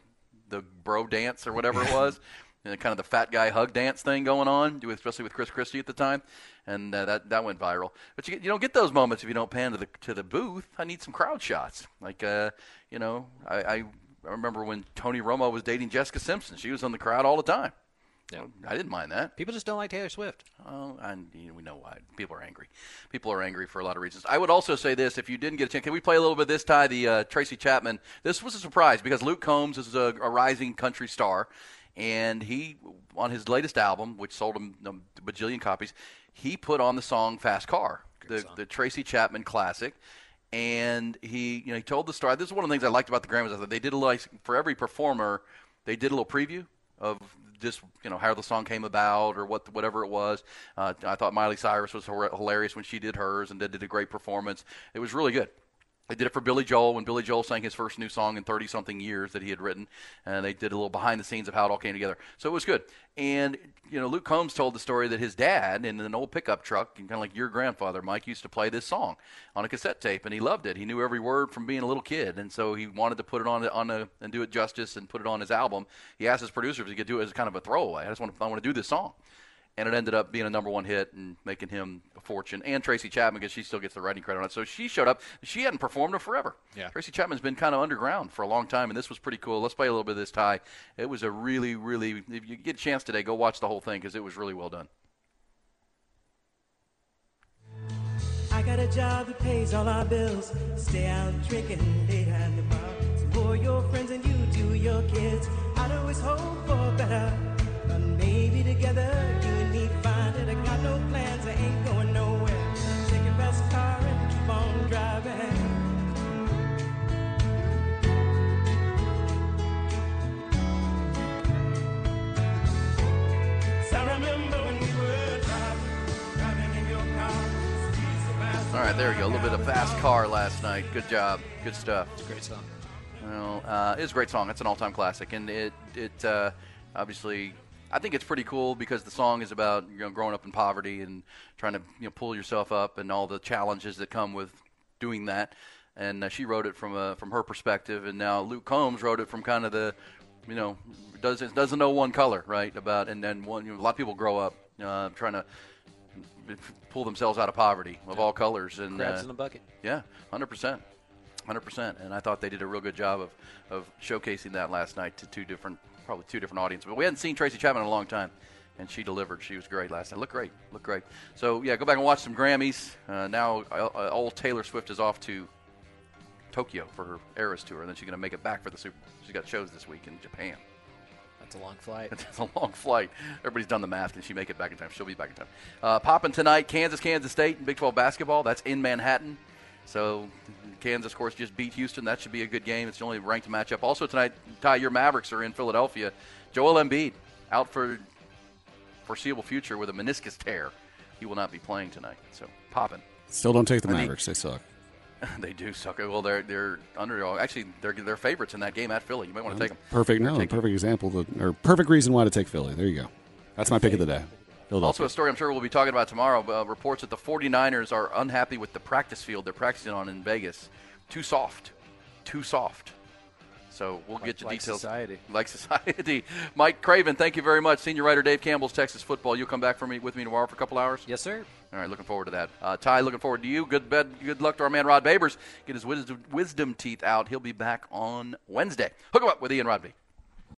the bro dance or whatever it was. And kind of the fat guy hug dance thing going on, especially with Chris Christie at the time, and uh, that that went viral. But you, you don't get those moments if you don't pan to the to the booth. I need some crowd shots. Like uh, you know, I, I I remember when Tony Romo was dating Jessica Simpson. She was on the crowd all the time. I didn't mind that. People just don't like Taylor Swift. Oh, and you know, we know why. People are angry. People are angry for a lot of reasons. I would also say this: if you didn't get a chance, can we play a little bit this? Ty, the uh, Tracy Chapman. This was a surprise because Luke Combs is a, a rising country star, and he on his latest album, which sold him a bajillion copies, he put on the song "Fast Car," the the Tracy Chapman classic. And he, you know, he told the story. This is one of the things I liked about the Grammys. I thought they did a like for every performer, they did a little preview of just you know how the song came about or what whatever it was. Uh, I thought Miley Cyrus was hilarious when she did hers and did, did a great performance. It was really good. They did it for Billy Joel when Billy Joel sang his first new song in 30 something years that he had written, and they did a little behind the scenes of how it all came together. So it was good. And you know, Luke Combs told the story that his dad in an old pickup truck, and kind of like your grandfather, Mike, used to play this song on a cassette tape, and he loved it. He knew every word from being a little kid, and so he wanted to put it on on a and do it justice and put it on his album. He asked his producer if he could do it as kind of a throwaway. I just want to, I want to do this song and it ended up being a number one hit and making him a fortune. And Tracy Chapman, because she still gets the writing credit on it. So she showed up. She hadn't performed in forever. Yeah. Tracy Chapman's been kind of underground for a long time, and this was pretty cool. Let's play a little bit of this, Ty. It was a really, really. If you get a chance today, go watch the whole thing because it was really well done. I got a job that pays all our bills. Stay out drinking late at the bar. So for your friends and you do your kids. I'd always hope for better. All right, there we go. A little bit of fast car last night. Good job. Good stuff. It's a great song. Well, uh, it's a great song. It's an all-time classic, and it it uh, obviously I think it's pretty cool because the song is about you know growing up in poverty and trying to you know pull yourself up and all the challenges that come with doing that. And uh, she wrote it from a, from her perspective, and now Luke Combs wrote it from kind of the you know doesn't doesn't know one color right about and then one you know, a lot of people grow up uh, trying to pull themselves out of poverty of all colors and Crabs uh, in the bucket. yeah, hundred percent, hundred percent. And I thought they did a real good job of, of showcasing that last night to two different, probably two different audiences. But we hadn't seen Tracy Chapman in a long time, and she delivered. She was great last night. Looked great, looked great. So yeah, go back and watch some Grammys. Uh, now, uh, uh, old Taylor Swift is off to Tokyo for her Eras tour, and then she's going to make it back for the Super. Bowl. She's got shows this week in Japan. That's a long flight. It's a long flight. Everybody's done the math. Can she make it back in time? She'll be back in time. Uh, popping tonight, Kansas, Kansas State in Big 12 basketball. That's in Manhattan. So Kansas, of course, just beat Houston. That should be a good game. It's the only ranked matchup. Also tonight, Ty, your Mavericks are in Philadelphia. Joel Embiid out for foreseeable future with a meniscus tear. He will not be playing tonight. So popping. Still don't take the I think- Mavericks. They suck. they do suck. Well, they're they're underdog. Actually, they're they're favorites in that game at Philly. You might want to take them. Perfect. No, perfect example. To, or perfect reason why to take Philly. There you go. That's my pick of the day. Also, a story I'm sure we'll be talking about tomorrow. Uh, reports that the 49ers are unhappy with the practice field they're practicing on in Vegas. Too soft. Too soft. So we'll get to like details. society. Like society. Mike Craven, thank you very much. Senior writer Dave Campbell's Texas Football. You'll come back for me with me tomorrow for a couple hours. Yes, sir. All right, looking forward to that. Uh, Ty, looking forward to you. Good bed, good luck to our man Rod Babers. Get his wisdom, wisdom teeth out. He'll be back on Wednesday. Hook him up with Ian Rodby.